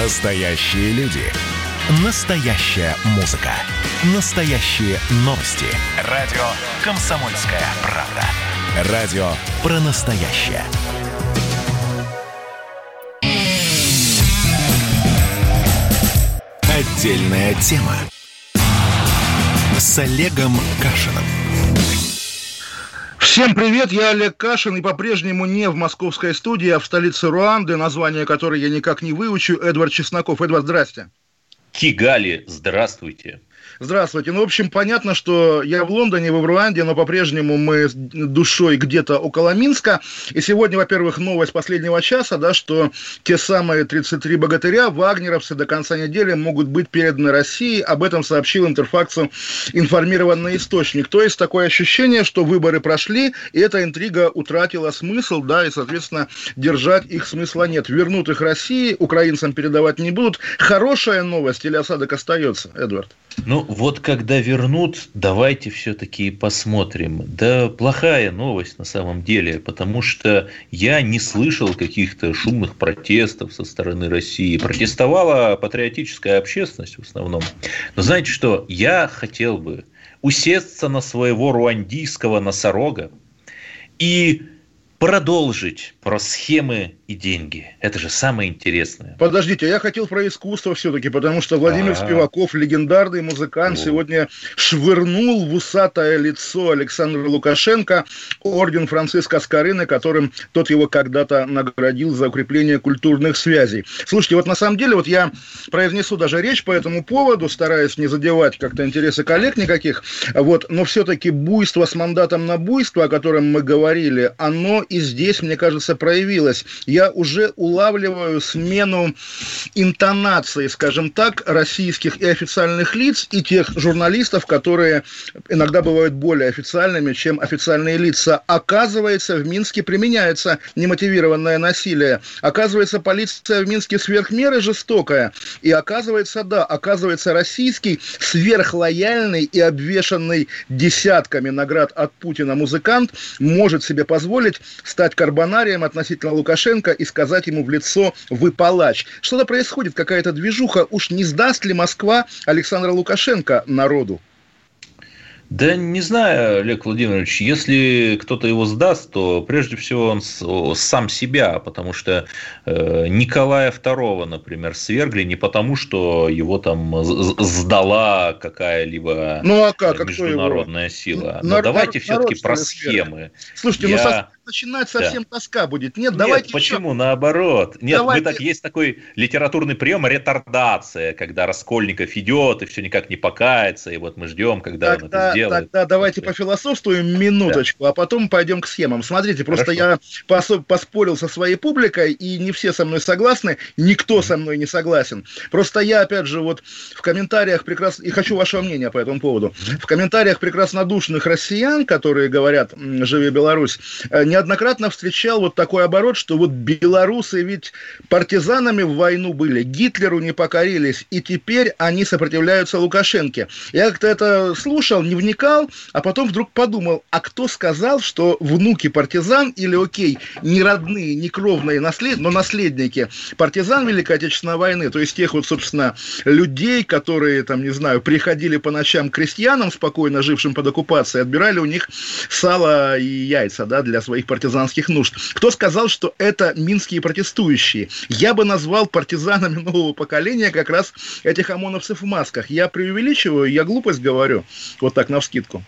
Настоящие люди. Настоящая музыка. Настоящие новости. Радио «Комсомольская правда». Радио про настоящее. Отдельная тема. С Олегом Кашиным. Всем привет, я Олег Кашин и по-прежнему не в московской студии, а в столице Руанды, название которой я никак не выучу, Эдвард Чесноков. Эдвард, здрасте. Кигали, здравствуйте. Здравствуйте. Ну, в общем, понятно, что я в Лондоне, вы в Руанде, но по-прежнему мы душой где-то около Минска. И сегодня, во-первых, новость последнего часа, да, что те самые 33 богатыря, вагнеровцы, до конца недели могут быть переданы России. Об этом сообщил Интерфаксу информированный источник. То есть такое ощущение, что выборы прошли, и эта интрига утратила смысл, да, и, соответственно, держать их смысла нет. Вернут их России, украинцам передавать не будут. Хорошая новость или осадок остается, Эдвард? Ну, вот когда вернут, давайте все-таки посмотрим. Да плохая новость на самом деле, потому что я не слышал каких-то шумных протестов со стороны России. Протестовала патриотическая общественность в основном. Но знаете что, я хотел бы усесться на своего руандийского носорога и продолжить про схемы и деньги. Это же самое интересное. Подождите, я хотел про искусство все-таки, потому что Владимир А-а-а. Спиваков, легендарный музыкант, О. сегодня швырнул в усатое лицо Александра Лукашенко орден Франциска Скорины, которым тот его когда-то наградил за укрепление культурных связей. Слушайте, вот на самом деле, вот я произнесу даже речь по этому поводу, стараясь не задевать как-то интересы коллег никаких, вот, но все-таки буйство с мандатом на буйство, о котором мы говорили, оно и здесь, мне кажется, проявилось. Я уже улавливаю смену интонации, скажем так, российских и официальных лиц, и тех журналистов, которые иногда бывают более официальными, чем официальные лица. Оказывается, в Минске применяется немотивированное насилие. Оказывается, полиция в Минске сверхмеры жестокая. И оказывается, да, оказывается, российский сверхлояльный и обвешанный десятками наград от Путина музыкант может себе позволить стать карбонарием относительно Лукашенко и сказать ему в лицо «вы палач». Что-то происходит, какая-то движуха. Уж не сдаст ли Москва Александра Лукашенко народу? Да не знаю, Олег Владимирович, если кто-то его сдаст, то прежде всего он сам себя, потому что э, Николая II, например, свергли не потому, что его там сдала какая-либо ну, а как? международная а сила. Но Нар- давайте все-таки про схемы. Слушайте, ну, Я... ну со начинать совсем да. тоска будет. Нет, Нет давайте почему? Еще... Наоборот. Нет, давайте... мы так есть такой литературный прием ретардация, когда Раскольников идет и все никак не покается, и вот мы ждем, когда тогда, он это сделает. Тогда давайте пофилософствуем минуточку, да. а потом пойдем к схемам. Смотрите, просто Хорошо. я пос- поспорил со своей публикой, и не все со мной согласны, никто mm-hmm. со мной не согласен. Просто я, опять же, вот в комментариях прекрасно, и хочу вашего мнения по этому поводу, в комментариях прекраснодушных россиян, которые говорят «Живи Беларусь», э, не неоднократно встречал вот такой оборот, что вот белорусы ведь партизанами в войну были, Гитлеру не покорились, и теперь они сопротивляются Лукашенке. Я как-то это слушал, не вникал, а потом вдруг подумал, а кто сказал, что внуки партизан или, окей, не родные, не кровные, наслед... но наследники партизан Великой Отечественной войны, то есть тех вот, собственно, людей, которые, там, не знаю, приходили по ночам к крестьянам, спокойно жившим под оккупацией, отбирали у них сало и яйца, да, для своих партизанских нужд. Кто сказал, что это минские протестующие? Я бы назвал партизанами нового поколения как раз этих ОМОНовцев в масках. Я преувеличиваю, я глупость говорю, вот так навскидку.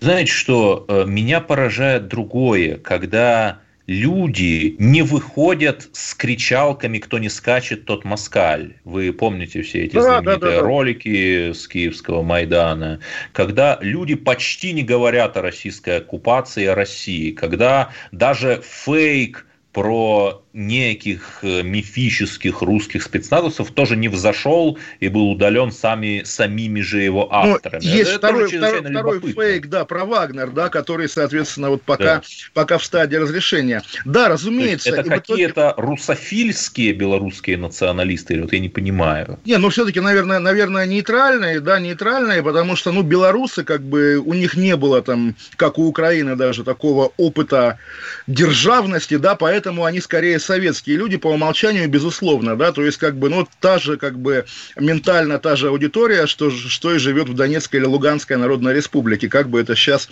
Знаете что, э, меня поражает другое, когда люди не выходят с кричалками «Кто не скачет, тот москаль». Вы помните все эти да, знаменитые да, да, да. ролики с Киевского Майдана, когда люди почти не говорят о российской оккупации, о России, когда даже фейк про неких э, мифических русских спецназовцев тоже не взошел и был удален сами, самими же его ну, авторами. Ну, есть Это второй, второй, второй фейк, да, про Вагнер, да, который, соответственно, вот пока, да. пока в стадии разрешения. Да, разумеется. Это какие-то итоге... русофильские белорусские националисты, вот я не понимаю. Не, ну все-таки, наверное, наверное, нейтральные, да, нейтральные, потому что, ну, белорусы, как бы, у них не было там, как у Украины даже, такого опыта державности, да, поэтому поэтому они скорее советские люди по умолчанию, безусловно, да, то есть как бы, ну, та же, как бы, ментально та же аудитория, что, что и живет в Донецкой или Луганской Народной Республике, как бы это сейчас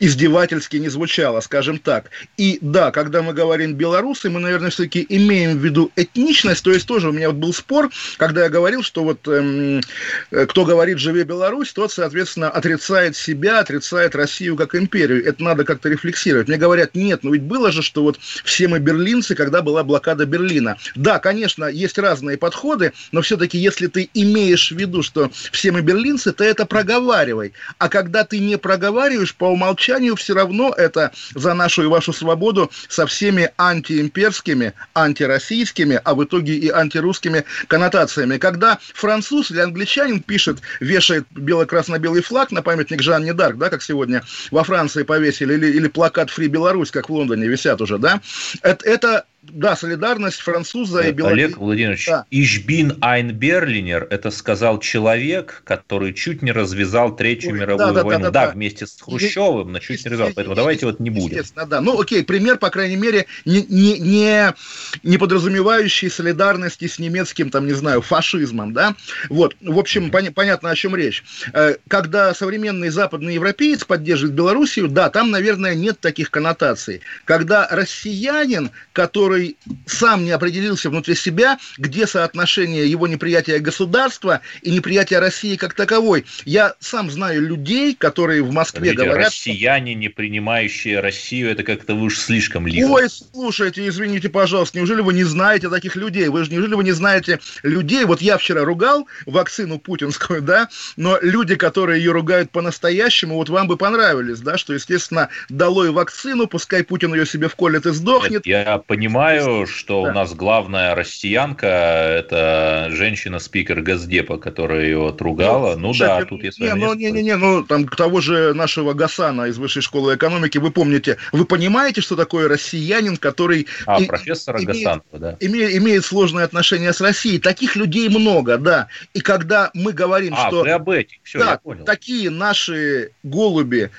издевательски не звучало, скажем так. И да, когда мы говорим белорусы, мы, наверное, все-таки имеем в виду этничность, то есть тоже у меня вот был спор, когда я говорил, что вот эм, э, кто говорит «живи Беларусь», тот, соответственно, отрицает себя, отрицает Россию как империю. Это надо как-то рефлексировать. Мне говорят, нет, ну ведь было же, что вот все мы берлинцы, когда была блокада Берлина. Да, конечно, есть разные подходы, но все-таки если ты имеешь в виду, что все мы берлинцы, ты это проговаривай. А когда ты не проговариваешь, по умолчанию все равно это за нашу и вашу свободу со всеми антиимперскими, антироссийскими, а в итоге и антирусскими коннотациями. Когда француз или англичанин пишет, вешает бело-красно-белый флаг на памятник Жанне Дарк, да, как сегодня во Франции повесили, или, или плакат «Фри Беларусь», как в Лондоне висят уже, да, это, это да, солидарность француза и белоруса. Олег Владимирович, да. «Ишбин ein Берлинер» – это сказал человек, который чуть не развязал Третью Ой, мировую да, войну. Да, да, да, да, вместе с Хрущевым, но чуть не развязал. Поэтому давайте вот не будем. Да. Ну, окей, пример, по крайней мере, не, не, не, не подразумевающий солидарности с немецким, там, не знаю, фашизмом, да. Вот, в общем, пон, понятно, о чем речь. Э, когда современный западный европеец поддерживает Белоруссию, да, там, наверное, нет таких коннотаций. Когда россиянин, который который сам не определился внутри себя, где соотношение его неприятия государства и неприятия России как таковой. Я сам знаю людей, которые в Москве Видите, говорят... Россияне, не принимающие Россию, это как-то вы уж слишком лихо. Ой, слушайте, извините, пожалуйста, неужели вы не знаете таких людей? Вы же неужели вы не знаете людей? Вот я вчера ругал вакцину путинскую, да, но люди, которые ее ругают по-настоящему, вот вам бы понравились, да, что, естественно, долой вакцину, пускай Путин ее себе вколет и сдохнет. Нет, я понимаю, понимаю, что да. у нас главная россиянка – это женщина-спикер Газдепа, которая ее отругала. Ну, ну Кстати, да, тут я с вами не, ну, не, не, не, ну, там, того же нашего Гасана из Высшей школы экономики, вы помните, вы понимаете, что такое россиянин, который... А, и, профессора имеет, Гасанова, да. Имеет, имеет сложные отношения с Россией. Таких людей много, да. И когда мы говорим, а, что... вы об этих, все, да, я понял. такие наши голуби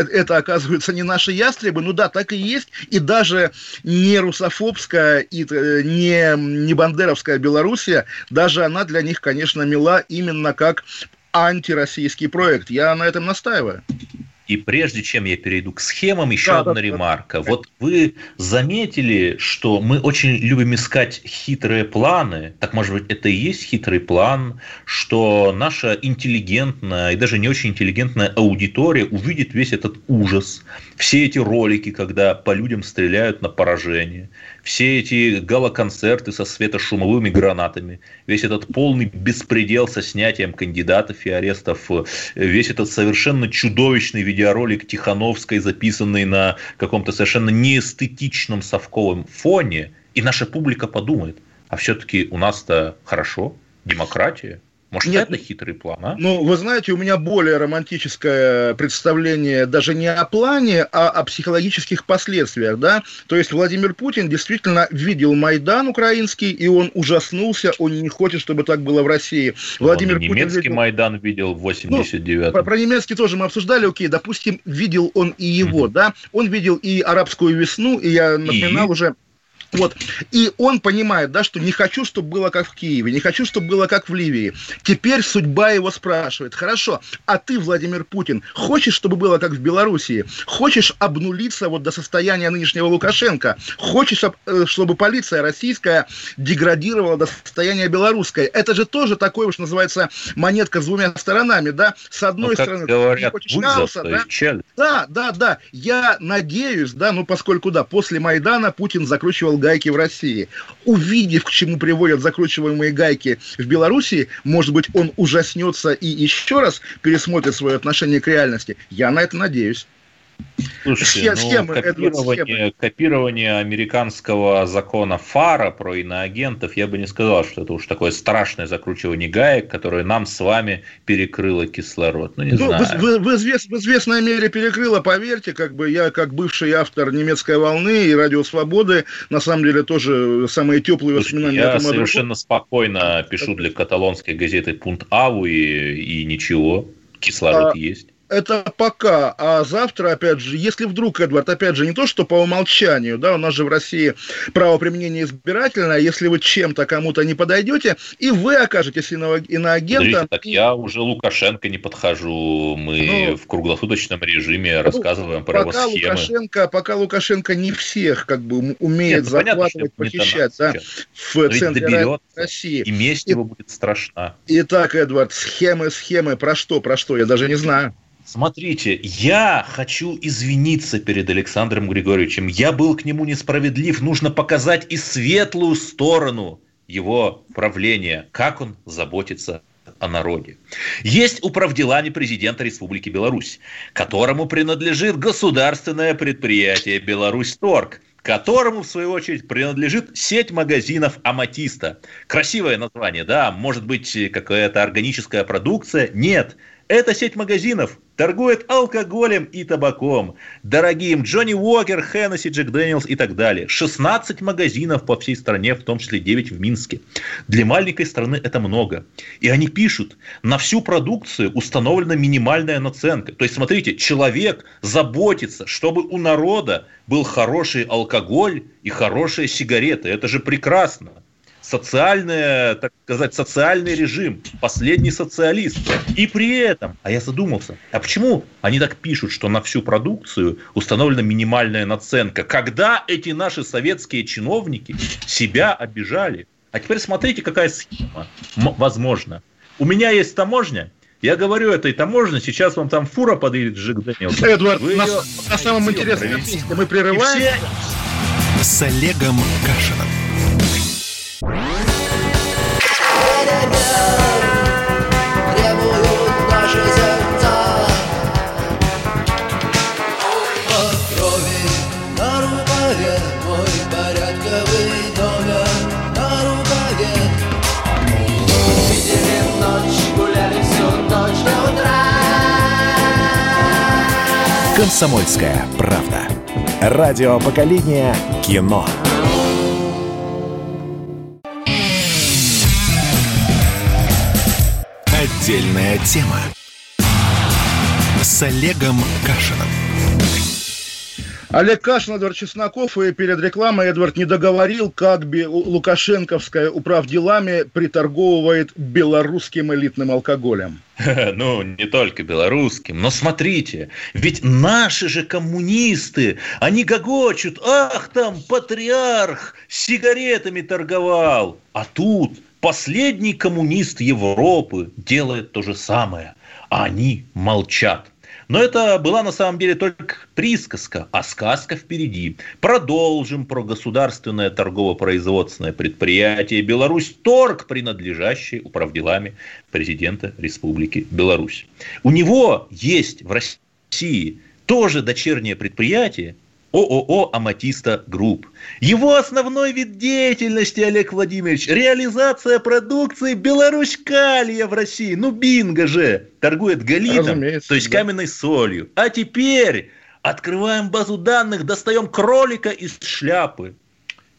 это, оказывается, не наши ястребы, ну да, так и есть, и даже не русофобская и э, не, не бандеровская Белоруссия, даже она для них, конечно, мила именно как антироссийский проект. Я на этом настаиваю. И прежде чем я перейду к схемам, еще да, одна да, ремарка. Да. Вот вы заметили, что мы очень любим искать хитрые планы. Так, может быть, это и есть хитрый план, что наша интеллигентная и даже не очень интеллигентная аудитория увидит весь этот ужас, все эти ролики, когда по людям стреляют на поражение, все эти галоконцерты со светошумовыми гранатами, весь этот полный беспредел со снятием кандидатов и арестов, весь этот совершенно чудовищный видеоролик Тихановской, записанный на каком-то совершенно неэстетичном совковом фоне, и наша публика подумает, а все-таки у нас-то хорошо, демократия, может, Нет, это хитрый план, а? Ну, вы знаете, у меня более романтическое представление даже не о плане, а о психологических последствиях, да? То есть Владимир Путин действительно видел Майдан украинский, и он ужаснулся, он не хочет, чтобы так было в России. Владимир он немецкий Путин. Майдан видел в 89-м. Ну, про, про немецкий тоже мы обсуждали, окей, допустим, видел он и его, mm-hmm. да? Он видел и арабскую весну, и я напоминал и... уже вот. И он понимает, да, что не хочу, чтобы было как в Киеве, не хочу, чтобы было как в Ливии. Теперь судьба его спрашивает, хорошо, а ты, Владимир Путин, хочешь, чтобы было как в Белоруссии? Хочешь обнулиться вот до состояния нынешнего Лукашенко? Хочешь, э, чтобы полиция российская деградировала до состояния белорусской? Это же тоже такой уж называется монетка с двумя сторонами, да? С одной ну, стороны, говорят, хочешь хаоса, да? да, да, да. Я надеюсь, да, ну поскольку, да, после Майдана Путин закручивал гайки в России. Увидев, к чему приводят закручиваемые гайки в Беларуси, может быть, он ужаснется и еще раз пересмотрит свое отношение к реальности. Я на это надеюсь. Слушайте, ну, схемы, копирование, копирование американского закона ФАРа про иноагентов, я бы не сказал, что это уж такое страшное закручивание гаек, которое нам с вами перекрыло кислород. Ну, не ну, знаю. В, в, в, извест, в известной мере перекрыло, поверьте, как бы я, как бывший автор «Немецкой волны» и «Радио Свободы», на самом деле тоже самые теплые воспоминания. Я совершенно спокойно пишу для каталонской газеты «Пункт Аву» и, и ничего, кислород а, есть. Это пока, а завтра, опять же, если вдруг, Эдвард, опять же, не то, что по умолчанию, да, у нас же в России право применения избирательное, если вы чем-то кому-то не подойдете, и вы окажетесь иноагентом. Подождите, так я уже Лукашенко не подхожу, мы ну, в круглосуточном режиме ну, рассказываем про его схемы. Лукашенко, пока Лукашенко не всех как бы умеет Нет, захватывать, понятно, похищать, да, в центре России. И месть его будет страшна. Итак, Эдвард, схемы, схемы, про что, про что, я даже не знаю. Смотрите, я хочу извиниться перед Александром Григорьевичем. Я был к нему несправедлив. Нужно показать и светлую сторону его правления, как он заботится о народе. Есть управделами президента Республики Беларусь, которому принадлежит государственное предприятие «Беларусь-Торг», которому, в свою очередь, принадлежит сеть магазинов «Аматиста». Красивое название, да? Может быть, какая-то органическая продукция? Нет. Эта сеть магазинов торгует алкоголем и табаком, дорогим Джонни Уокер, Хеннесси, Джек Дэниелс и так далее. 16 магазинов по всей стране, в том числе 9 в Минске. Для маленькой страны это много. И они пишут, на всю продукцию установлена минимальная наценка. То есть, смотрите, человек заботится, чтобы у народа был хороший алкоголь и хорошие сигареты. Это же прекрасно социальный, так сказать, социальный режим, последний социалист. И при этом, а я задумался, а почему они так пишут, что на всю продукцию установлена минимальная наценка, когда эти наши советские чиновники себя обижали? А теперь смотрите, какая схема возможна. У меня есть таможня, я говорю этой таможне, сейчас вам там фура подъедет Жик Дэниелс. Эдвард, Вы на, на самом интересном мы прерываем. Все... С Олегом Кашином. «Комсомольская правда». Радио поколения кино. Отдельная тема. С Олегом Кашиным. Олег Кашин, Эдвард Чесноков, и перед рекламой Эдвард не договорил, как бы Лукашенковская управ делами приторговывает белорусским элитным алкоголем. Ну, не только белорусским, но смотрите, ведь наши же коммунисты, они гогочут, ах, там патриарх сигаретами торговал, а тут последний коммунист Европы делает то же самое, а они молчат. Но это была на самом деле только присказка, а сказка впереди. Продолжим про государственное торгово-производственное предприятие «Беларусь Торг», принадлежащее управделами президента Республики Беларусь. У него есть в России тоже дочернее предприятие, ООО «Аматиста Групп». Его основной вид деятельности, Олег Владимирович, реализация продукции Беларуськалия в России. Ну, бинго же! Торгует галитом, то есть да. каменной солью. А теперь открываем базу данных, достаем кролика из шляпы.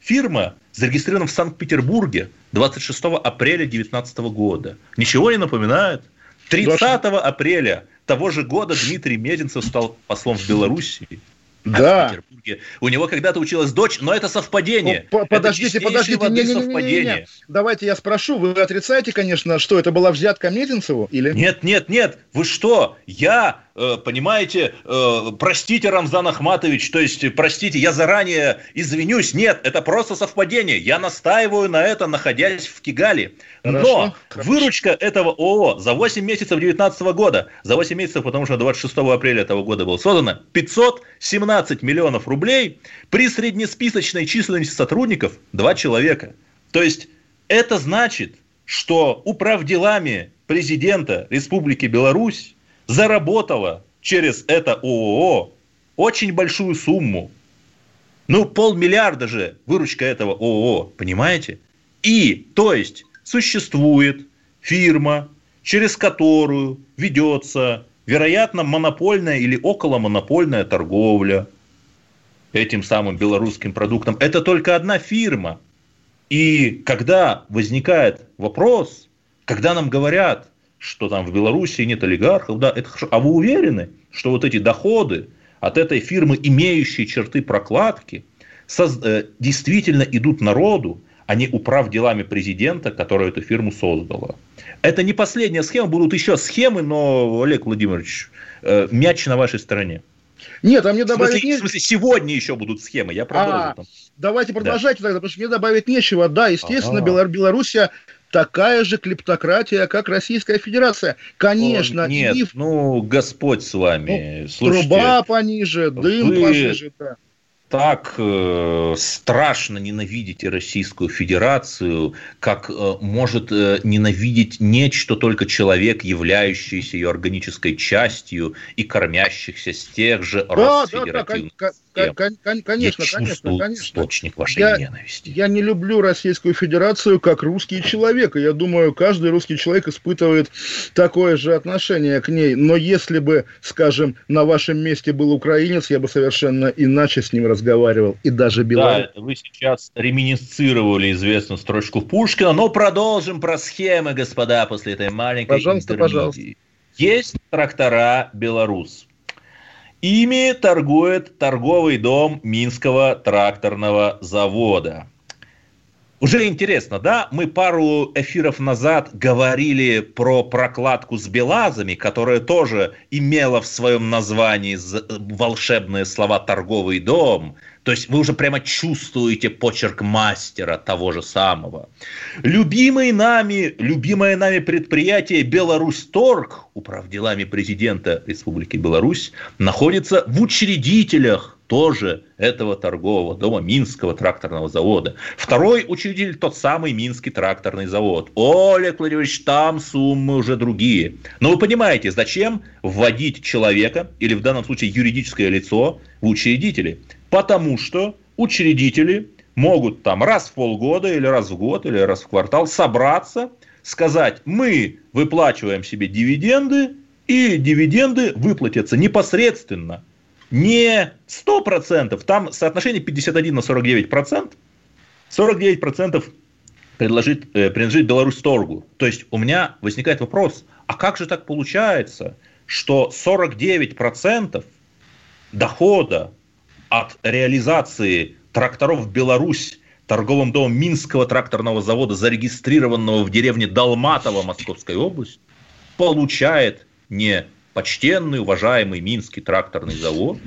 Фирма зарегистрирована в Санкт-Петербурге 26 апреля 2019 года. Ничего не напоминает? 30 апреля того же года Дмитрий Мезенцев стал послом в Белоруссии. Да. в Петербурге. У него когда-то училась дочь, но это совпадение. Ну, подождите, это подождите, не, не, не, не, не, не. Давайте я спрошу, вы отрицаете, конечно, что это была взятка Мезенцеву или? Нет, нет, нет. Вы что? Я Э, понимаете, э, простите, Рамзан Ахматович, то есть, простите, я заранее извинюсь, нет, это просто совпадение, я настаиваю на это, находясь в Кигале. Но хорошо, выручка этого ООО за 8 месяцев 2019 года, за 8 месяцев, потому что 26 апреля этого года было создано, 517 миллионов рублей при среднесписочной численности сотрудников 2 человека. То есть, это значит, что управделами президента Республики Беларусь заработала через это ООО очень большую сумму. Ну, полмиллиарда же выручка этого ООО, понимаете? И, то есть, существует фирма, через которую ведется, вероятно, монопольная или околомонопольная торговля этим самым белорусским продуктом. Это только одна фирма. И когда возникает вопрос, когда нам говорят, что там в Беларуси нет олигархов, да, это хорошо. А вы уверены, что вот эти доходы от этой фирмы, имеющей черты прокладки, э, действительно идут народу, а не управ делами президента, который эту фирму создала. Это не последняя схема, будут еще схемы, но, Олег Владимирович, э, мяч на вашей стороне. Нет, а мне добавить... В смысле, в смысле, сегодня еще будут схемы, я продолжу. А, давайте продолжайте да. тогда, потому что мне добавить нечего. Да, естественно, ага. Белоруссия такая же клептократия, как Российская Федерация. Конечно. О, нет, и... ну, Господь с вами. Ну, Слушайте, труба пониже, дым вы... пониже. Да так э, страшно ненавидите Российскую Федерацию, как э, может э, ненавидеть нечто только человек, являющийся ее органической частью и кормящихся с тех же да, рос да, федеративных да, Конечно, конечно, конечно. источник вашей я, ненависти. Я не люблю Российскую Федерацию как русский человек. И я думаю, каждый русский человек испытывает такое же отношение к ней. Но если бы, скажем, на вашем месте был украинец, я бы совершенно иначе с ним разговаривал. И даже белорус. Да, вы сейчас реминисцировали известную строчку Пушкина. Но продолжим про схемы, господа, после этой маленькой Пожалуйста, интермедии. пожалуйста. Есть трактора «Беларусь». Ими торгует торговый дом Минского тракторного завода. Уже интересно, да? Мы пару эфиров назад говорили про прокладку с белазами, которая тоже имела в своем названии волшебные слова «торговый дом», то есть вы уже прямо чувствуете почерк мастера того же самого. Любимый нами, любимое нами предприятие Беларусь Торг, управ делами президента Республики Беларусь, находится в учредителях тоже этого торгового дома Минского тракторного завода. Второй учредитель тот самый Минский тракторный завод. Олег Владимирович, там суммы уже другие. Но вы понимаете, зачем вводить человека, или в данном случае юридическое лицо, в учредители? Потому что учредители могут там раз в полгода или раз в год или раз в квартал собраться, сказать, мы выплачиваем себе дивиденды, и дивиденды выплатятся непосредственно. Не 100%, там соотношение 51 на 49%, 49% предложит, э, принадлежит Беларусь торгу. То есть у меня возникает вопрос, а как же так получается, что 49% дохода от реализации тракторов Беларусь торговым домом Минского тракторного завода, зарегистрированного в деревне Далматово Московской области, получает не почтенный, уважаемый Минский тракторный завод,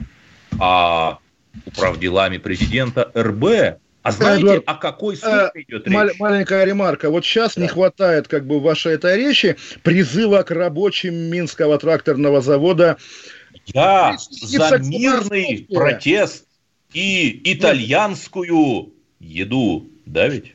а управ делами президента РБ. А знаете, Эдвард, о какой сумме э, идет речь? Маленькая ремарка. Вот сейчас да. не хватает как бы вашей этой речи призыва к рабочим Минского тракторного завода я за мирный протест и итальянскую еду, да ведь?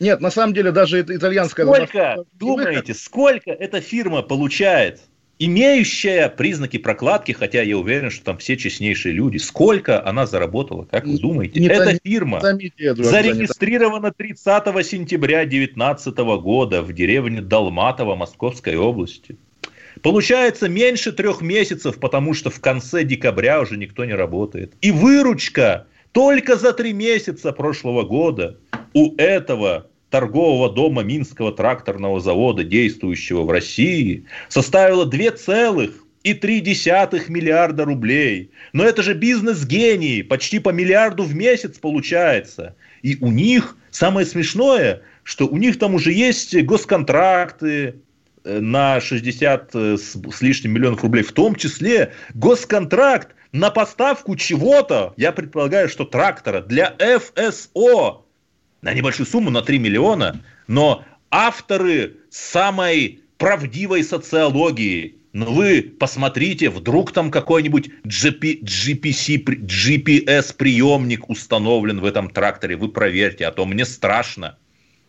Нет, на самом деле даже итальянская... Сколько, думаете, сколько эта фирма получает? Имеющая признаки прокладки, хотя я уверен, что там все честнейшие люди. Сколько она заработала, как вы думаете? Не Эта фирма зарегистрирована 30 сентября 2019 года в деревне Долматово Московской области. Получается меньше трех месяцев, потому что в конце декабря уже никто не работает. И выручка только за три месяца прошлого года у этого торгового дома Минского тракторного завода, действующего в России, составила 2,3 миллиарда рублей. Но это же бизнес-гении, почти по миллиарду в месяц получается. И у них самое смешное, что у них там уже есть госконтракты, на 60 э, с лишним миллионов рублей, в том числе госконтракт на поставку чего-то, я предполагаю, что трактора для ФСО на небольшую сумму, на 3 миллиона, но авторы самой правдивой социологии, ну вы посмотрите, вдруг там какой-нибудь GP, GPC, GPS-приемник установлен в этом тракторе, вы проверьте, а то мне страшно.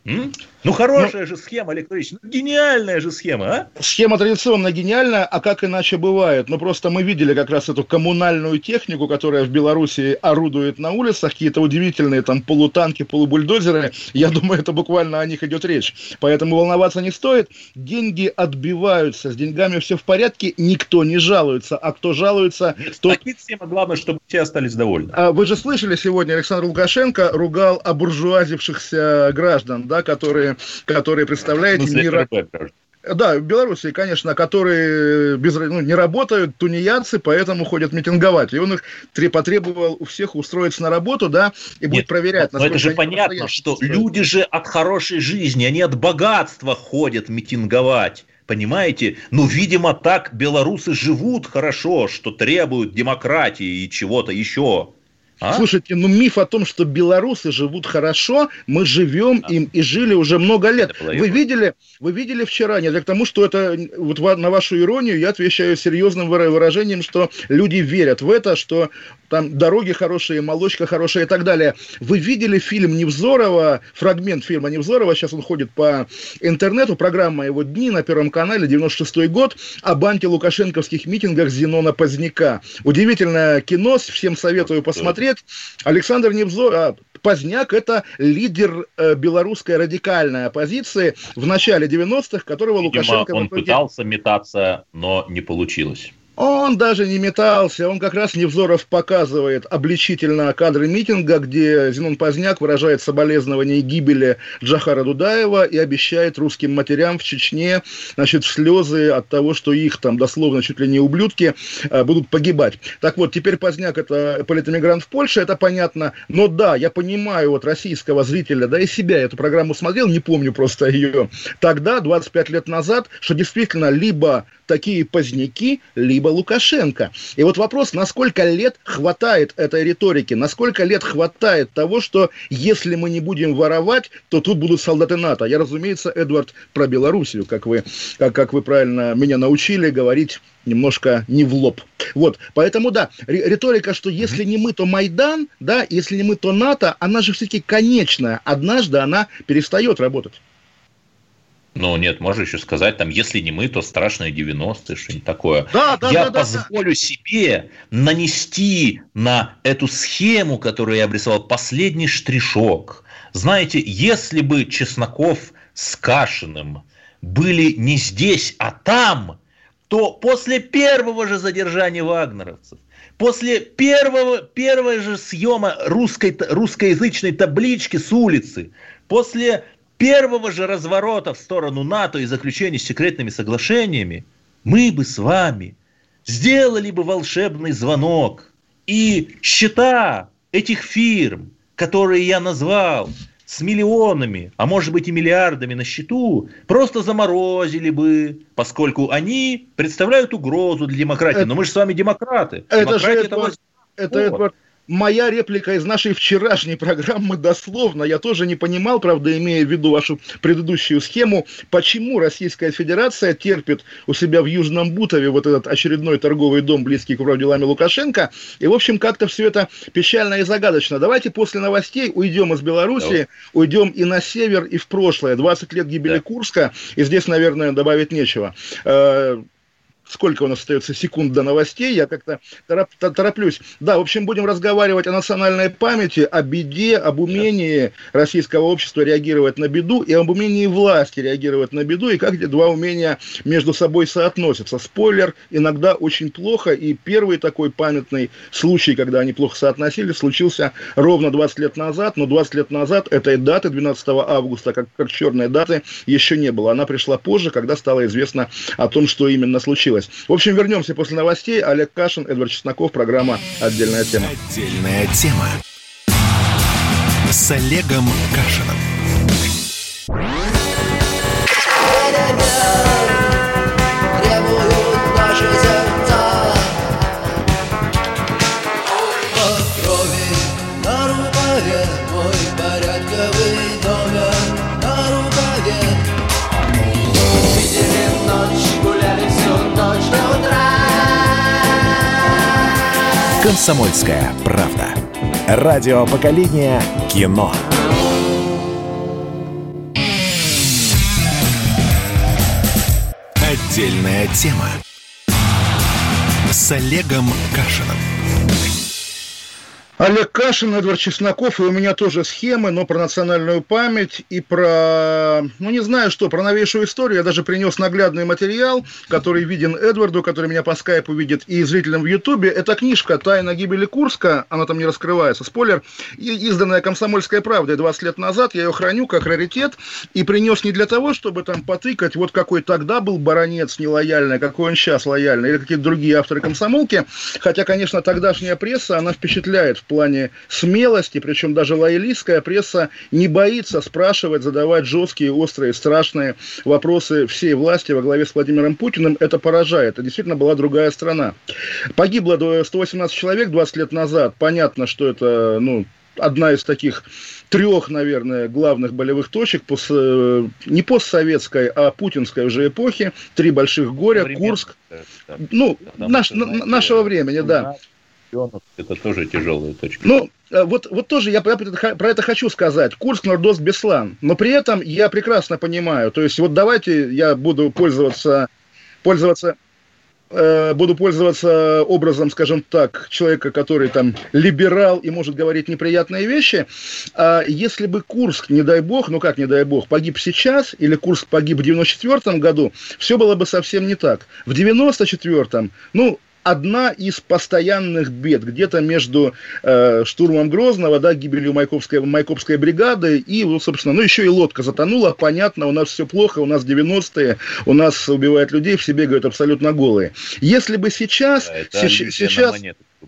М? Ну, хорошая ну, же схема, Олег Ильич, ну, гениальная же схема, а? Схема традиционно гениальная, а как иначе бывает? Ну, просто мы видели как раз эту коммунальную технику, которая в Беларуси орудует на улицах, какие-то удивительные там полутанки, полубульдозеры. Я думаю, это буквально о них идет речь. Поэтому волноваться не стоит. Деньги отбиваются, с деньгами все в порядке, никто не жалуется. А кто жалуется, Нет, тот... схема, главное, чтобы все остались довольны. А вы же слышали сегодня, Александр Лукашенко ругал обуржуазившихся граждан, да, которые которые, представляете, ну, мира... Да, в Беларуси, конечно, которые без, ну, не работают, тунеядцы, поэтому ходят митинговать. И он их потребовал у всех устроиться на работу, да, и будет Нет, проверять, Но это же понятно, что люди же от хорошей жизни, они от богатства ходят митинговать. Понимаете? Ну, видимо, так белорусы живут хорошо, что требуют демократии и чего-то еще. А? Слушайте, ну миф о том, что белорусы живут хорошо, мы живем а. им и жили уже много лет. Вы видели, вы видели вчера, не для тому, что это, вот на вашу иронию я отвечаю серьезным выражением, что люди верят в это, что там дороги хорошие, молочка хорошая и так далее. Вы видели фильм Невзорова, фрагмент фильма Невзорова, сейчас он ходит по интернету, программа его «Дни» на Первом канале, 96 год, об антилукашенковских митингах Зенона Поздняка. Удивительное кино, всем советую посмотреть. Александр Невзоров, а, Поздняк – это лидер э, белорусской радикальной оппозиции в начале 90-х, которого Видимо, Лукашенко... он пытался метаться, но не получилось. Он даже не метался, он как раз Невзоров показывает обличительно кадры митинга, где Зенон Поздняк выражает соболезнования гибели Джахара Дудаева и обещает русским матерям в Чечне, значит, слезы от того, что их там дословно чуть ли не ублюдки а, будут погибать. Так вот, теперь Поздняк это политэмигрант в Польше, это понятно, но да, я понимаю вот российского зрителя, да и себя, эту программу смотрел, не помню просто ее, тогда, 25 лет назад, что действительно либо такие поздняки, либо Лукашенко. И вот вопрос, насколько лет хватает этой риторики, насколько лет хватает того, что если мы не будем воровать, то тут будут солдаты НАТО. Я, разумеется, Эдвард, про Белоруссию, как вы, как, как вы правильно меня научили говорить немножко не в лоб. Вот, поэтому, да, риторика, что если не мы, то Майдан, да, если не мы, то НАТО, она же все-таки конечная. Однажды она перестает работать. Ну, нет, можно еще сказать, там, если не мы, то страшные 90-е, что-нибудь такое. Да, да, я да, позволю да. себе нанести на эту схему, которую я обрисовал, последний штришок. Знаете, если бы Чесноков с Кашиным были не здесь, а там, то после первого же задержания вагнеровцев, после первого, первого же съема русской, русскоязычной таблички с улицы, после первого же разворота в сторону НАТО и заключения с секретными соглашениями, мы бы с вами сделали бы волшебный звонок, и счета этих фирм, которые я назвал, с миллионами, а может быть и миллиардами на счету, просто заморозили бы, поскольку они представляют угрозу для демократии. Это, Но мы же с вами демократы. Это же это, это, это, моя реплика из нашей вчерашней программы дословно. Я тоже не понимал, правда, имея в виду вашу предыдущую схему, почему Российская Федерация терпит у себя в Южном Бутове вот этот очередной торговый дом, близкий к делами Лукашенко. И, в общем, как-то все это печально и загадочно. Давайте после новостей уйдем из Беларуси, Давай. уйдем и на север, и в прошлое. 20 лет гибели да. Курска, и здесь, наверное, добавить нечего. Сколько у нас остается секунд до новостей, я как-то тороп, тороплюсь. Да, в общем, будем разговаривать о национальной памяти, о беде, об умении российского общества реагировать на беду и об умении власти реагировать на беду, и как эти два умения между собой соотносятся. Спойлер, иногда очень плохо, и первый такой памятный случай, когда они плохо соотносились, случился ровно 20 лет назад, но 20 лет назад этой даты, 12 августа, как, как черной даты, еще не было. Она пришла позже, когда стало известно о том, что именно случилось случилось. В общем, вернемся после новостей. Олег Кашин, Эдвард Чесноков, программа «Отдельная тема». «Отдельная тема» с Олегом Кашиным. «Комсомольская правда». Радио поколения кино. Отдельная тема с Олегом Кашиным. Олег Кашин, Эдвард Чесноков, и у меня тоже схемы, но про национальную память и про, ну не знаю что, про новейшую историю. Я даже принес наглядный материал, который виден Эдварду, который меня по скайпу видит, и зрителям в Ютубе. Это книжка «Тайна гибели Курска», она там не раскрывается, спойлер, изданная «Комсомольской правдой» 20 лет назад. Я ее храню как раритет и принес не для того, чтобы там потыкать, вот какой тогда был баронец нелояльный, какой он сейчас лояльный, или какие-то другие авторы комсомолки. Хотя, конечно, тогдашняя пресса, она впечатляет плане смелости, причем даже лоялистская пресса не боится спрашивать, задавать жесткие, острые, страшные вопросы всей власти во главе с Владимиром Путиным. Это поражает. Это действительно была другая страна. Погибло 118 человек 20 лет назад. Понятно, что это ну, одна из таких трех, наверное, главных болевых точек пос, э, не постсоветской, а путинской уже эпохи. Три больших горя, Курск. Ну, наш, нашего времени, да регионов это тоже тяжелая точка. Ну, э, вот, вот тоже я про про это хочу сказать. Курск, Нордост, Беслан. Но при этом я прекрасно понимаю. То есть вот давайте я буду пользоваться, пользоваться э, буду пользоваться образом, скажем так, человека, который там либерал и может говорить неприятные вещи. А если бы Курск, не дай бог, ну как не дай бог, погиб сейчас, или Курск погиб в 94 году, все было бы совсем не так. В 94-м, ну, одна из постоянных бед, где-то между э, штурмом Грозного, да, гибелью Майкопской, Майкопской бригады, и, вот, собственно, ну, еще и лодка затонула, понятно, у нас все плохо, у нас 90-е, у нас убивают людей, все бегают абсолютно голые. Если бы сейчас... Да, это сейчас...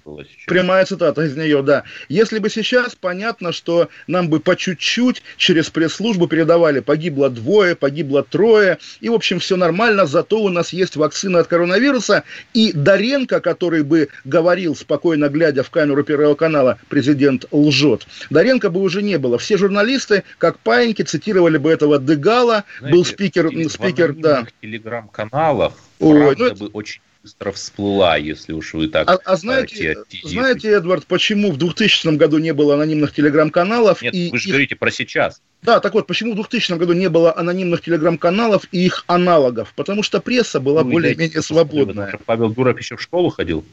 Было сейчас. Прямая цитата из нее, да. Если бы сейчас, понятно, что нам бы по чуть-чуть через пресс-службу передавали, погибло двое, погибло трое, и, в общем, все нормально, зато у нас есть вакцина от коронавируса, и Доренко, который бы говорил, спокойно глядя в камеру Первого канала, президент лжет, Доренко бы уже не было. Все журналисты, как паиньки, цитировали бы этого Дегала, Знаете, был спикер, спикер, да. телеграм-каналах Ой, ну, это... бы очень быстро всплыла, если уж вы так А, а знаете, знаете, Эдвард, почему в 2000 году не было анонимных телеграм-каналов? Нет, и вы же их... говорите про сейчас. Да, так вот, почему в 2000 году не было анонимных телеграм-каналов и их аналогов? Потому что пресса была ну, более-менее свободная. Павел Дурак еще в школу ходил?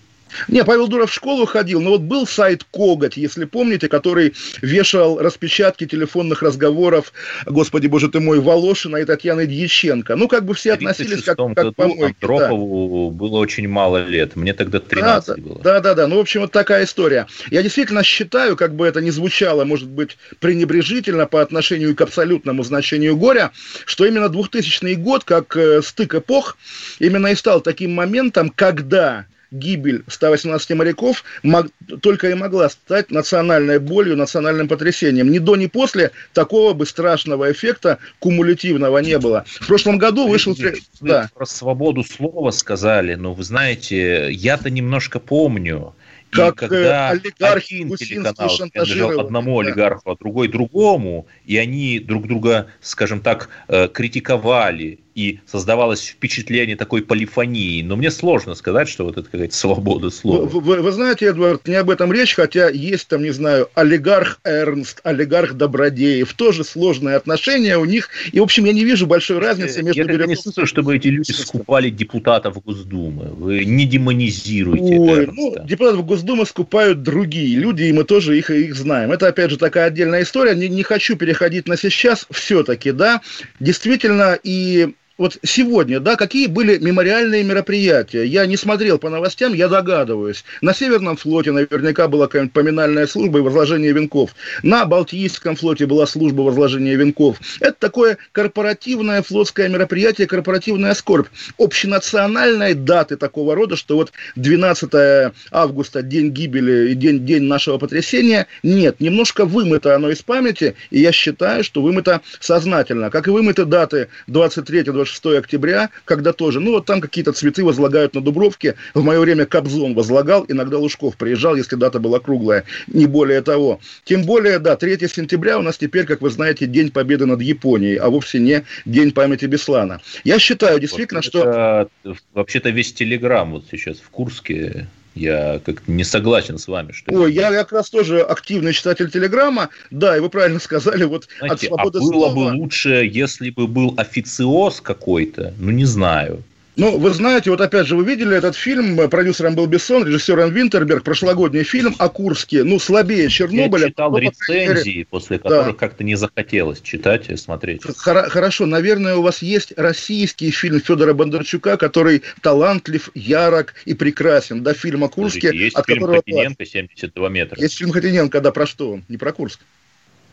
Не, Павел Дуров в школу ходил, но вот был сайт Коготь, если помните, который вешал распечатки телефонных разговоров, господи боже ты мой, Волошина и Татьяны Дьяченко. Ну, как бы все относились как, как помойки. Андропову да. было очень мало лет, мне тогда 13 да, было. Да, да, да, ну, в общем, вот такая история. Я действительно считаю, как бы это ни звучало, может быть, пренебрежительно по отношению к абсолютному значению горя, что именно 2000 год, как э, стык эпох, именно и стал таким моментом, когда гибель 118 моряков мог, только и могла стать национальной болью, национальным потрясением. Ни до, ни после такого бы страшного эффекта кумулятивного не было. В прошлом году вышел... Вы да. про свободу слова сказали, но вы знаете, я-то немножко помню, как и когда олигарх один телеканал принадлежал одному да. олигарху, а другой другому, и они друг друга, скажем так, э, критиковали и создавалось впечатление такой полифонии. Но мне сложно сказать, что вот это какая-то свобода слова. Вы, вы, вы знаете, Эдвард, не об этом речь, хотя есть там, не знаю, олигарх Эрнст, олигарх Добродеев, тоже сложные отношения у них. И, в общем, я не вижу большой разницы между... Я Березовым... не слышу, чтобы эти люди скупали депутатов Госдумы. Вы не демонизируете Ой, Эрнста. ну, депутатов Госдумы скупают другие люди, и мы тоже их, их знаем. Это, опять же, такая отдельная история. Не, не хочу переходить на сейчас. Все-таки, да, действительно, и вот сегодня, да, какие были мемориальные мероприятия? Я не смотрел по новостям, я догадываюсь. На Северном флоте наверняка была какая-нибудь поминальная служба и возложение венков. На Балтийском флоте была служба возложения венков. Это такое корпоративное флотское мероприятие, корпоративная скорбь. Общенациональной даты такого рода, что вот 12 августа, день гибели и день, день нашего потрясения, нет. Немножко вымыто оно из памяти, и я считаю, что вымыто сознательно. Как и вымыты даты 23 6 октября, когда тоже, ну, вот там какие-то цветы возлагают на Дубровке. В мое время Кобзон возлагал, иногда Лужков приезжал, если дата была круглая, не более того. Тем более, да, 3 сентября у нас теперь, как вы знаете, День Победы над Японией, а вовсе не День памяти Беслана. Я считаю действительно, вот что... Вообще-то весь Телеграм вот сейчас в Курске я как-то не согласен с вами. Что Ой, я как раз тоже активный читатель Телеграма. Да, и вы правильно сказали, вот Знаете, от свободы а было слова... бы лучше, если бы был официоз какой-то, ну не знаю. Ну, вы знаете, вот опять же, вы видели этот фильм, продюсером был Бессон, режиссером Винтерберг, прошлогодний фильм о Курске, ну, слабее Чернобыля. Я читал но, рецензии, мере... после которых да. как-то не захотелось читать и смотреть. Хор- хорошо, наверное, у вас есть российский фильм Федора Бондарчука, который талантлив, ярок и прекрасен, да, фильм о Курске. Подождите, есть фильм которого... Хотиненко «72 метра». Есть фильм Хотиненко, да, про что он? Не про Курск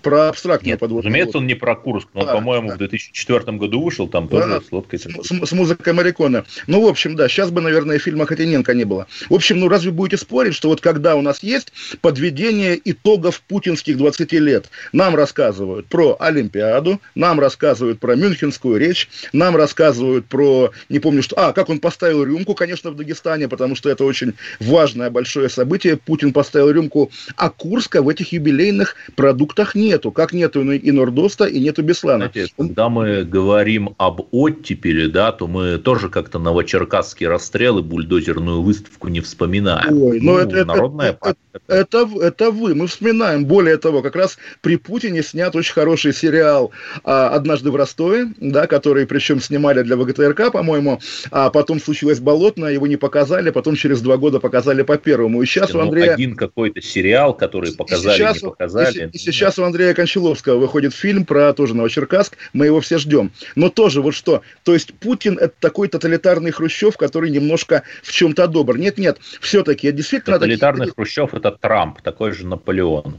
про абстрактную Нет, подводную разумеется, лодку. он не про Курск, но, да, по-моему, да. в 2004 году вышел, там да, тоже с лодкой. С, с, с музыкой Марикона. Ну, в общем, да, сейчас бы, наверное, фильма Хотиненко не было. В общем, ну, разве будете спорить, что вот когда у нас есть подведение итогов путинских 20 лет, нам рассказывают про Олимпиаду, нам рассказывают про Мюнхенскую речь, нам рассказывают про, не помню, что... А, как он поставил рюмку, конечно, в Дагестане, потому что это очень важное большое событие. Путин поставил рюмку, а Курска в этих юбилейных продуктах нет нету, как нету и Нордоста, и нету Беслана. Знаете, когда мы говорим об оттепели, да, то мы тоже как-то новочеркасские расстрелы, бульдозерную выставку не вспоминаем. Ой, но ну, это, народная это, это, это, это вы, мы вспоминаем. Более того, как раз при Путине снят очень хороший сериал а, «Однажды в Ростове», да, который причем снимали для ВГТРК, по-моему, а потом случилось Болотное, его не показали, потом через два года показали по первому. И сейчас ну, у Андрея... Один какой-то сериал, который показали, и сейчас, не показали. И, и сейчас у Андрея Андрея Кончаловского выходит фильм про тоже Новочеркасск, мы его все ждем. Но тоже вот что, то есть Путин это такой тоталитарный Хрущев, который немножко в чем-то добр. Нет-нет, все-таки действительно... Тоталитарный такие... Хрущев это Трамп, такой же Наполеон.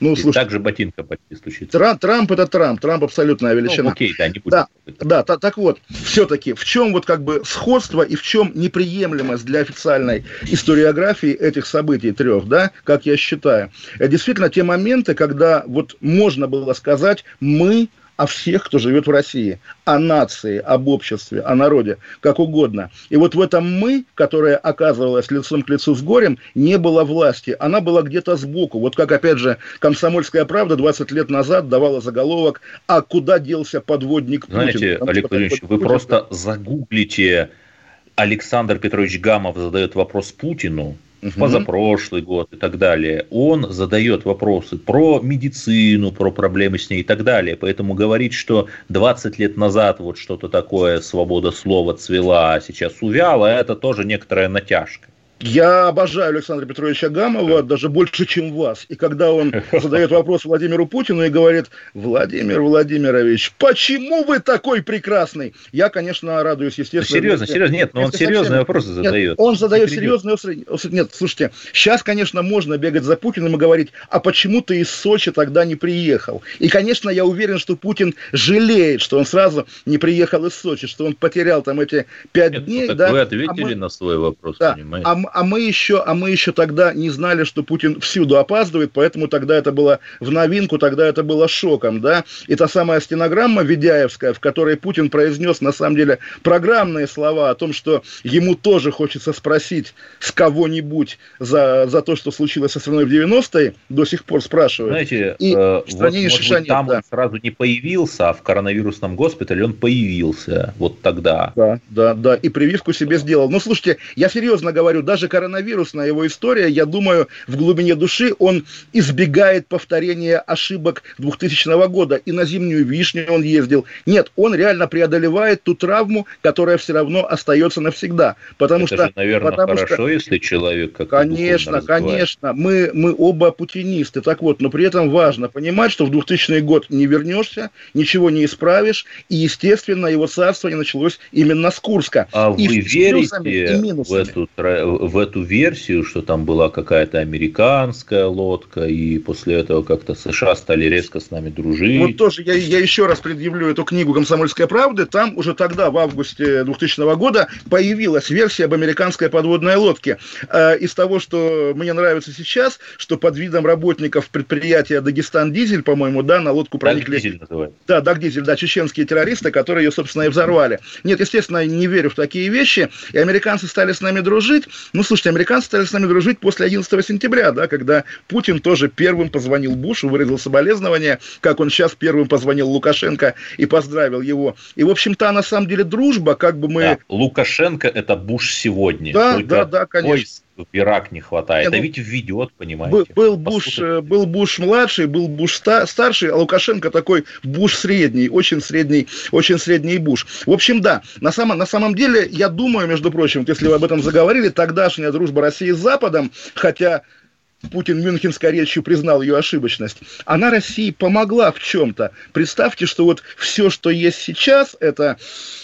Ну, и слушай, также ботинка почти стучится. Трамп, Трамп это Трамп, Трамп абсолютная ну, величина. Ну, окей, да, не будет. Да, да та, так вот, все-таки в чем вот как бы сходство и в чем неприемлемость для официальной историографии этих событий трех, да, как я считаю. Это действительно те моменты, когда вот можно было сказать, мы о всех, кто живет в России, о нации, об обществе, о народе, как угодно. И вот в этом мы, которое оказывалось лицом к лицу с горем, не было власти. Она была где-то сбоку. Вот как, опять же, «Комсомольская правда» 20 лет назад давала заголовок «А куда делся подводник Путин?» Знаете, Олег Владимирович, вы просто загуглите Александр Петрович Гамов задает вопрос Путину, в позапрошлый год и так далее, он задает вопросы про медицину, про проблемы с ней и так далее. Поэтому говорить, что 20 лет назад вот что-то такое, свобода слова цвела, а сейчас увяла, это тоже некоторая натяжка. Я обожаю Александра Петровича Гамова даже больше, чем вас. И когда он задает вопрос Владимиру Путину и говорит, Владимир Владимирович, почему вы такой прекрасный? Я, конечно, радуюсь, естественно. серьезно, серьезно, нет, но он серьезные вопросы задает. Нет, он задает серьезные Нет, слушайте, сейчас, конечно, можно бегать за Путиным и говорить, а почему ты из Сочи тогда не приехал? И, конечно, я уверен, что Путин жалеет, что он сразу не приехал из Сочи, что он потерял там эти пять нет, дней. Ну, да? Вы ответили а мы... на свой вопрос, да. понимаете? А, а мы еще, а мы еще тогда не знали, что Путин всюду опаздывает, поэтому тогда это было в новинку, тогда это было шоком, да. И та самая стенограмма Ведяевская, в которой Путин произнес, на самом деле, программные слова о том, что ему тоже хочется спросить с кого-нибудь за, за то, что случилось со страной в 90-е, до сих пор спрашивают. Знаете, и э, в стране вот, может быть, там да. он сразу не появился, а в коронавирусном госпитале он появился вот тогда. Да, да, да, и прививку себе сделал. Ну, слушайте, я серьезно говорю, даже даже коронавирусная его история, я думаю, в глубине души он избегает повторения ошибок 2000 года. И на зимнюю вишню он ездил. Нет, он реально преодолевает ту травму, которая все равно остается навсегда. Потому Это что, же, наверное, потому хорошо, что, если человек как Конечно, конечно. Мы, мы оба путинисты. Так вот, но при этом важно понимать, что в 2000 год не вернешься, ничего не исправишь, и, естественно, его царство не началось именно с Курска. А и вы верите в эту, в эту версию, что там была какая-то американская лодка, и после этого как-то США стали резко с нами дружить. Вот тоже я, я еще раз предъявлю эту книгу «Комсомольская правда». Там уже тогда, в августе 2000 года, появилась версия об американской подводной лодке. Э, из того, что мне нравится сейчас, что под видом работников предприятия «Дагестан Дизель», по-моему, да, на лодку проникли... Дизель называется. Да, Даг Дизель, да, чеченские террористы, которые ее, собственно, и взорвали. Нет, естественно, не верю в такие вещи, и американцы стали с нами дружить. Ну, слушайте, американцы стали с нами дружить после 11 сентября, да, когда Путин тоже первым позвонил Бушу, выразил соболезнования, как он сейчас первым позвонил Лукашенко и поздравил его. И, в общем-то, на самом деле дружба, как бы мы... Да, Лукашенко – это Буш сегодня. Да, да, да, конечно. В Ирак не хватает, не, а ну, ведь введет, понимаете. Был, был Буш, э, был Буш младший, был Буш старший, а Лукашенко такой Буш средний, очень средний, очень средний Буш. В общем, да, на самом, на самом деле, я думаю, между прочим, если вы об этом заговорили, тогдашняя дружба России с Западом, хотя Путин мюнхенской речью признал ее ошибочность, она России помогла в чем-то. Представьте, что вот все, что есть сейчас, это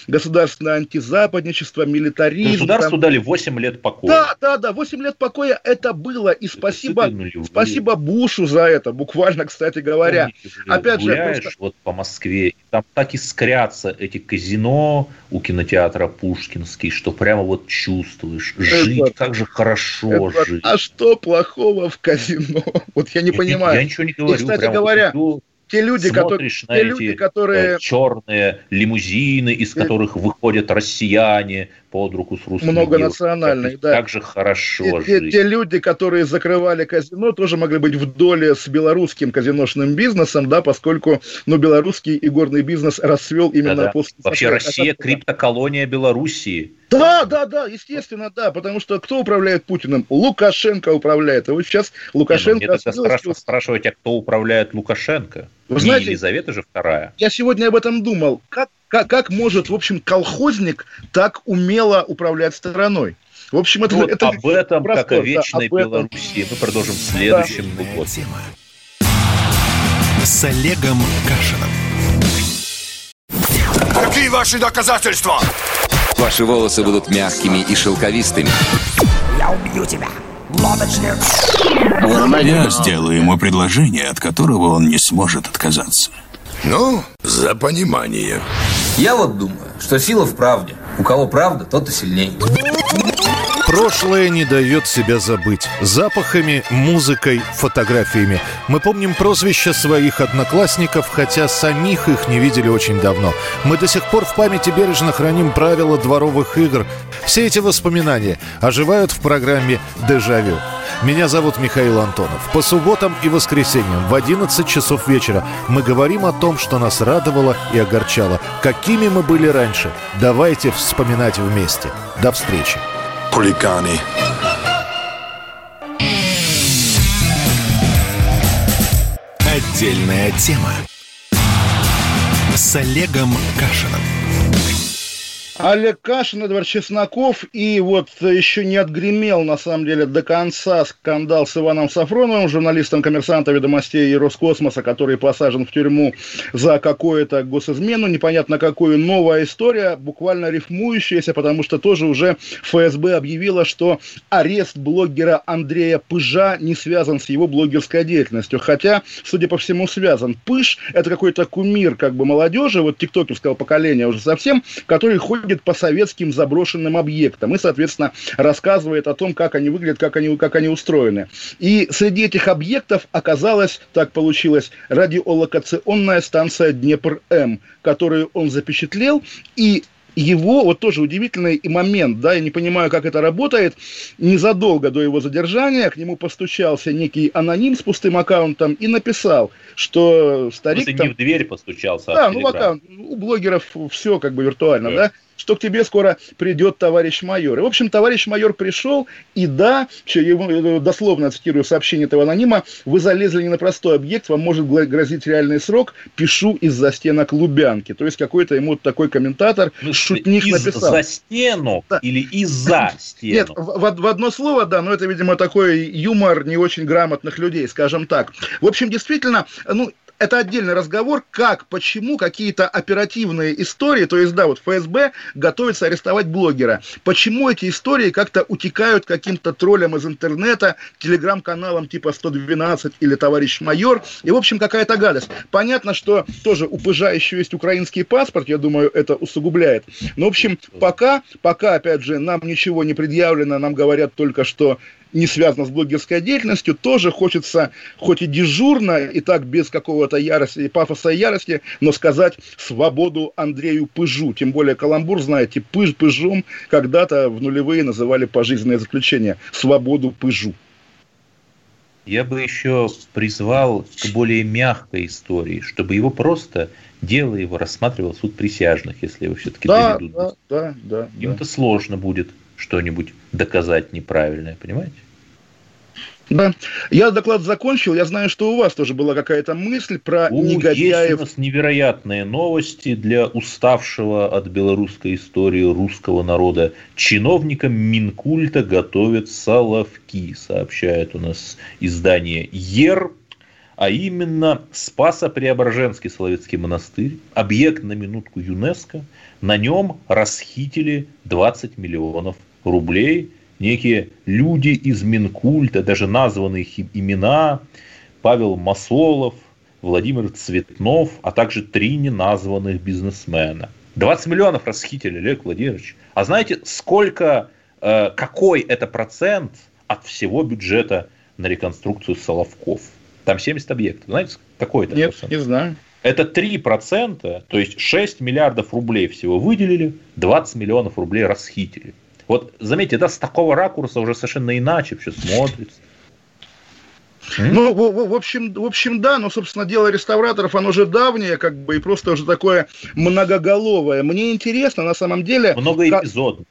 государственное антизападничество, милитаризм. Государству там... дали 8 лет покоя. Да, да, да, 8 лет покоя это было. И спасибо, спасибо Бушу за это, буквально, кстати говоря. Помните, Опять же, просто... вот по Москве, там так искрятся эти казино у кинотеатра Пушкинский, что прямо вот чувствуешь, жить, это, как же хорошо это, жить. А что плохого в казино? Вот я не я понимаю. Я ничего не говорю. И, кстати говоря, вот те люди, которые, на те люди, которые... Черные лимузины, из э, которых выходят россияне под руку с русскими Многонациональные, да. Как же хорошо те, жить. Те, те люди, которые закрывали казино, тоже могли быть в доле с белорусским казиношным бизнесом, да, поскольку, ну, белорусский игорный бизнес расцвел именно да, да. после... Вообще Россия криптоколония Белоруссии. Да, да, да, естественно, да, потому что кто управляет Путиным? Лукашенко управляет. А вот сейчас Лукашенко... Не, ну, мне тогда спрашивать, спрашивать, а кто управляет Лукашенко? Вы Не знаете, Елизавета же вторая. Я сегодня об этом думал. Как, как, как может, в общем, колхозник так умело управлять страной? В общем, это, вот это об этом, простор, как о вечной да, Белоруссии, мы продолжим в следующем да. году. С Олегом Кашином. Какие ваши доказательства? Ваши волосы будут мягкими и шелковистыми. Я убью тебя, лодочник. Я сделаю ему предложение, от которого он не сможет отказаться. Ну, за понимание. Я вот думаю, что сила в правде. У кого правда, тот и сильней. Прошлое не дает себя забыть. Запахами, музыкой, фотографиями. Мы помним прозвища своих одноклассников, хотя самих их не видели очень давно. Мы до сих пор в памяти бережно храним правила дворовых игр. Все эти воспоминания оживают в программе «Дежавю». Меня зовут Михаил Антонов. По субботам и воскресеньям в 11 часов вечера мы говорим о том, что нас радовало и огорчало. Какими мы были раньше. Давайте вспоминать вместе. До встречи хулиганы. Отдельная тема с Олегом Кашиным. Олег Кашин, Эдвард Чесноков, и вот еще не отгремел, на самом деле, до конца скандал с Иваном Сафроновым, журналистом коммерсанта ведомостей и Роскосмоса, который посажен в тюрьму за какую-то госизмену, непонятно какую, новая история, буквально рифмующаяся, потому что тоже уже ФСБ объявила, что арест блогера Андрея Пыжа не связан с его блогерской деятельностью, хотя, судя по всему, связан. Пыж – это какой-то кумир как бы молодежи, вот тиктокерского поколения уже совсем, который ходит ходит по советским заброшенным объектам и, соответственно, рассказывает о том, как они выглядят, как они, как они устроены. И среди этих объектов оказалась, так получилось, радиолокационная станция Днепр-М, которую он запечатлел, и его, вот тоже удивительный момент, да, я не понимаю, как это работает, незадолго до его задержания к нему постучался некий аноним с пустым аккаунтом и написал, что старик... Ты там... не в дверь постучался, а Да, ну в аккаунт, у блогеров все как бы виртуально, да, да? Что к тебе скоро придет товарищ майор. И, в общем, товарищ майор пришел, и да, э, дословно цитирую сообщение этого анонима, вы залезли не на простой объект, вам может грозить реальный срок, пишу из-за стенок Лубянки. То есть какой-то ему такой комментатор, ну, шутник из написал. за стену да. или из-за стену? Нет, в, в одно слово, да, но это, видимо, такой юмор не очень грамотных людей, скажем так. В общем, действительно, ну, это отдельный разговор, как, почему какие-то оперативные истории, то есть, да, вот ФСБ готовится арестовать блогера. Почему эти истории как-то утекают каким-то троллям из интернета, телеграм-каналам типа 112 или товарищ майор, и, в общем, какая-то гадость. Понятно, что тоже у Пыжа еще есть украинский паспорт, я думаю, это усугубляет. Но, в общем, пока, пока, опять же, нам ничего не предъявлено, нам говорят только, что не связано с блогерской деятельностью, тоже хочется, хоть и дежурно, и так без какого-то ярости, пафоса и ярости, но сказать свободу Андрею Пыжу. Тем более каламбур, знаете, Пыж Пыжом когда-то в нулевые называли пожизненное заключение. Свободу Пыжу. Я бы еще призвал к более мягкой истории, чтобы его просто дело его рассматривал суд присяжных, если его все-таки да, доведут. Да, да, да. Им-то да. сложно будет что-нибудь доказать неправильное, понимаете? Да. Я доклад закончил. Я знаю, что у вас тоже была какая-то мысль про у, негодяев. Есть у нас невероятные новости для уставшего от белорусской истории русского народа. Чиновникам Минкульта готовят соловки, сообщает у нас издание ЕР. А именно Спасо-Преображенский Соловецкий монастырь, объект на минутку ЮНЕСКО, на нем расхитили 20 миллионов рублей – некие люди из Минкульта, даже названные их имена, Павел Масолов, Владимир Цветнов, а также три неназванных бизнесмена. 20 миллионов расхитили, Олег Владимирович. А знаете, сколько, э, какой это процент от всего бюджета на реконструкцию Соловков? Там 70 объектов. Знаете, какой это Нет, процент? не знаю. Это 3%, то есть 6 миллиардов рублей всего выделили, 20 миллионов рублей расхитили. Вот заметьте, да, с такого ракурса уже совершенно иначе все смотрится. Ну, в, в, общем, в общем, да, но, собственно, дело реставраторов, оно уже давнее, как бы, и просто уже такое многоголовое. Мне интересно, на самом деле... Много эпизодов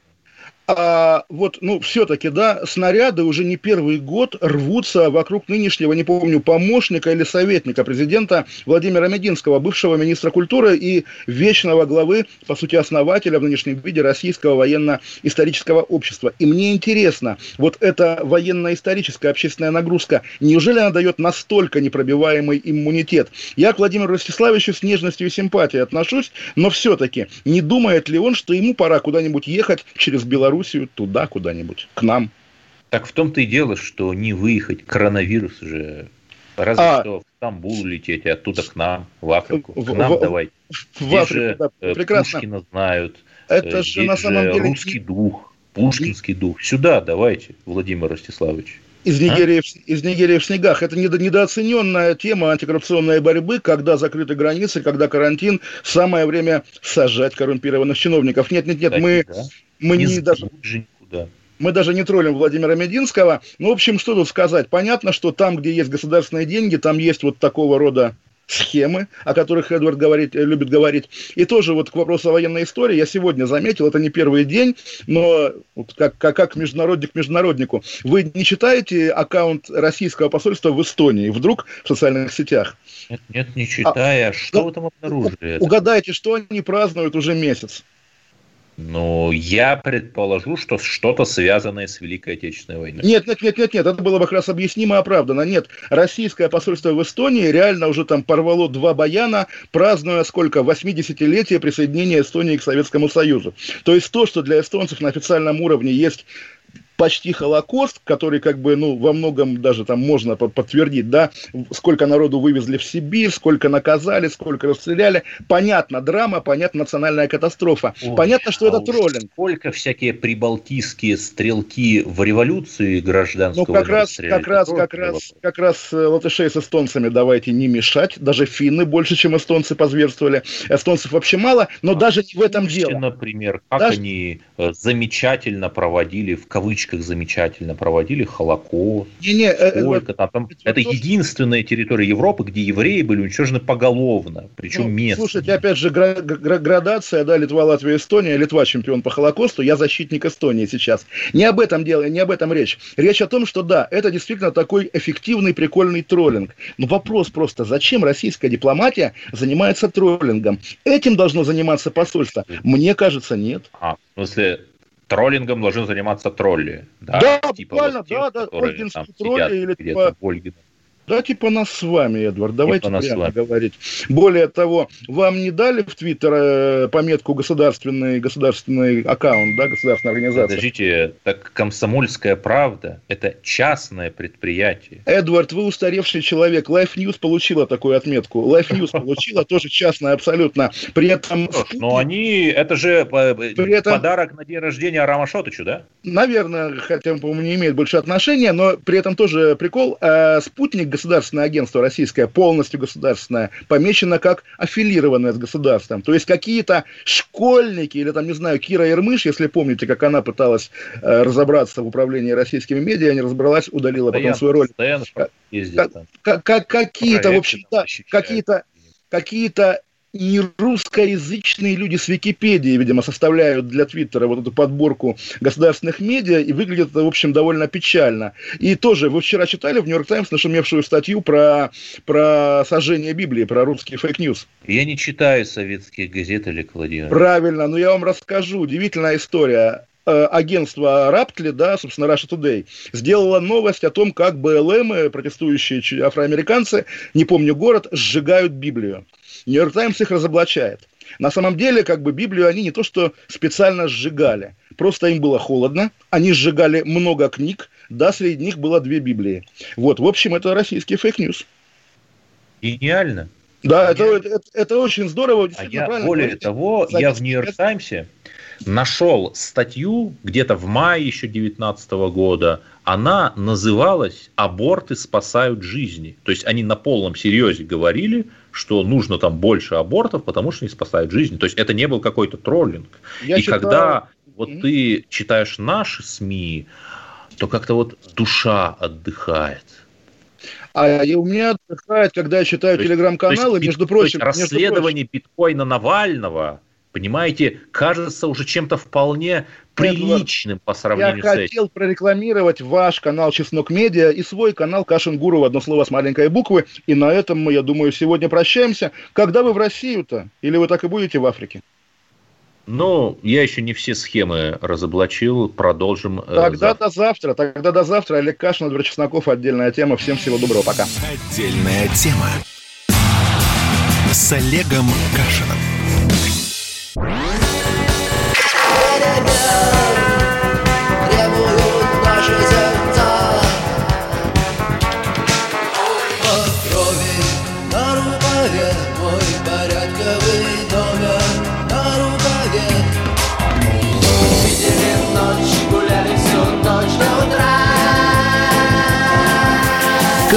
а, вот, ну, все-таки, да, снаряды уже не первый год рвутся вокруг нынешнего, не помню, помощника или советника президента Владимира Мединского, бывшего министра культуры и вечного главы, по сути, основателя в нынешнем виде Российского военно-исторического общества. И мне интересно, вот эта военно-историческая общественная нагрузка, неужели она дает настолько непробиваемый иммунитет? Я к Владимиру Ростиславовичу с нежностью и симпатией отношусь, но все-таки не думает ли он, что ему пора куда-нибудь ехать через Беларусь Белоруссию, туда куда-нибудь, к нам. Так в том-то и дело, что не выехать, коронавирус же, разве а, что в Стамбул лететь, и оттуда к нам, в Африку. К нам в, давай. В Здесь Африку, же да, э, прекрасно. Пушкина знают. Это э, же на самом же деле... русский дух, пушкинский дух. Сюда давайте, Владимир Ростиславович. Из Нигерии, а? из Нигерии в снегах. Это недооцененная тема антикоррупционной борьбы, когда закрыты границы, когда карантин, самое время сажать коррумпированных чиновников. Нет, нет, нет, Кстати, мы, да. Мы не, не даже... никуда. Мы даже не троллим Владимира Мединского. Ну, в общем, что тут сказать? Понятно, что там, где есть государственные деньги, там есть вот такого рода схемы, о которых Эдвард говорит, э, любит говорить. И тоже вот к вопросу о военной истории я сегодня заметил, это не первый день, но вот как, как, как международник международнику. Вы не читаете аккаунт российского посольства в Эстонии вдруг в социальных сетях? Нет, нет не читая. А, что да, вы там обнаружили? Угадайте, что они празднуют уже месяц. Ну, я предположу, что что-то связанное с Великой Отечественной войной. Нет, нет, нет, нет, нет, это было бы как раз объяснимо и оправдано. Нет, российское посольство в Эстонии реально уже там порвало два баяна, празднуя сколько? 80-летие присоединения Эстонии к Советскому Союзу. То есть то, что для эстонцев на официальном уровне есть почти Холокост, который как бы, ну, во многом даже там можно подтвердить, да, сколько народу вывезли в Сибирь, сколько наказали, сколько расстреляли. Понятно, драма, понятно, национальная катастрофа. Ой, понятно, что а это троллинг. Сколько всякие прибалтийские стрелки в революции гражданского Ну, как раз, как раз, как раз, как раз латышей с эстонцами давайте не мешать. Даже финны больше, чем эстонцы позверствовали. Эстонцев вообще мало, но а даже не в этом дело. Например, как даже... они э, замечательно проводили, в кавычках, кавычках замечательно проводили Холокост. Не, не, э, э, Сколько там, там это единственная территория Европы, где евреи были уничтожены поголовно, причем ну, местно. Слушайте, опять же, градация, да, Литва, Латвия, Эстония. Литва чемпион по Холокосту, я защитник Эстонии сейчас. Не об этом дело, не об этом речь. Речь о том, что да, это действительно такой эффективный, прикольный троллинг. Но вопрос просто, зачем российская дипломатия занимается троллингом? Этим должно заниматься посольство? Мне кажется, нет. А, в смысле, троллингом должны заниматься тролли. Да, да типа буквально, вот тех, да, да, ольгинские тролли или типа... Ольгина. Да, типа нас с вами, Эдвард, давайте типа прямо говорить. Более того, вам не дали в Твиттер э, пометку государственный, государственный аккаунт, да, государственная организация? Подождите, так комсомольская правда – это частное предприятие. Эдвард, вы устаревший человек. Life News получила такую отметку. Life News получила тоже частное абсолютно. При этом... Но они, это же при этом, подарок на день рождения Арама Шотычу, да? Наверное, хотя, по-моему, не имеет больше отношения, но при этом тоже прикол. Э, спутник государственное агентство российское, полностью государственное, помечено как аффилированное с государством. То есть какие-то школьники, или там, не знаю, Кира Ермыш, если помните, как она пыталась э, разобраться в управлении российскими медиа, не разобралась, удалила потом свой ролик. Какие-то, в общем, да, какие-то какие-то не русскоязычные люди с Википедии, видимо, составляют для Твиттера вот эту подборку государственных медиа, и выглядит это, в общем, довольно печально. И тоже, вы вчера читали в «Нью-Йорк Таймс» нашумевшую статью про, про сожжение Библии, про русский fake news? Я не читаю советские газеты, Олег Владимирович. Правильно, но я вам расскажу. Удивительная история э, агентство Ruptly, да, собственно, Russia Today, сделало новость о том, как BLM, протестующие афроамериканцы, не помню город, сжигают Библию. Нью-Йорк Таймс их разоблачает. На самом деле, как бы Библию они не то что специально сжигали, просто им было холодно, они сжигали много книг, да, среди них было две Библии. Вот, в общем, это российский fake news. Гениально. Да, это, это, это очень здорово. А я, более говорите. того, я в Нью-Йорк Таймсе нашел статью где-то в мае еще 2019 года. Она называлась «Аборты спасают жизни». То есть они на полном серьезе говорили, что нужно там больше абортов, потому что они спасают жизни. То есть это не был какой-то троллинг. Я И считаю... когда вот mm-hmm. ты читаешь наши СМИ, то как-то вот душа отдыхает. А у меня отдыхает, когда я читаю телеграм-каналы, между прочим... расследование между прочим, биткоина Навального понимаете, кажется уже чем-то вполне приличным по сравнению я с этим. Я хотел прорекламировать ваш канал Чеснок Медиа и свой канал Кашин Гуру, одно слово с маленькой буквы. И на этом мы, я думаю, сегодня прощаемся. Когда вы в Россию-то? Или вы так и будете в Африке? Ну, я еще не все схемы разоблачил. Продолжим. Э, тогда завтра. до завтра. Тогда до завтра. Олег Кашин, Эдвард Чесноков. Отдельная тема. Всем всего доброго. Пока. Отдельная тема. С Олегом Кашином.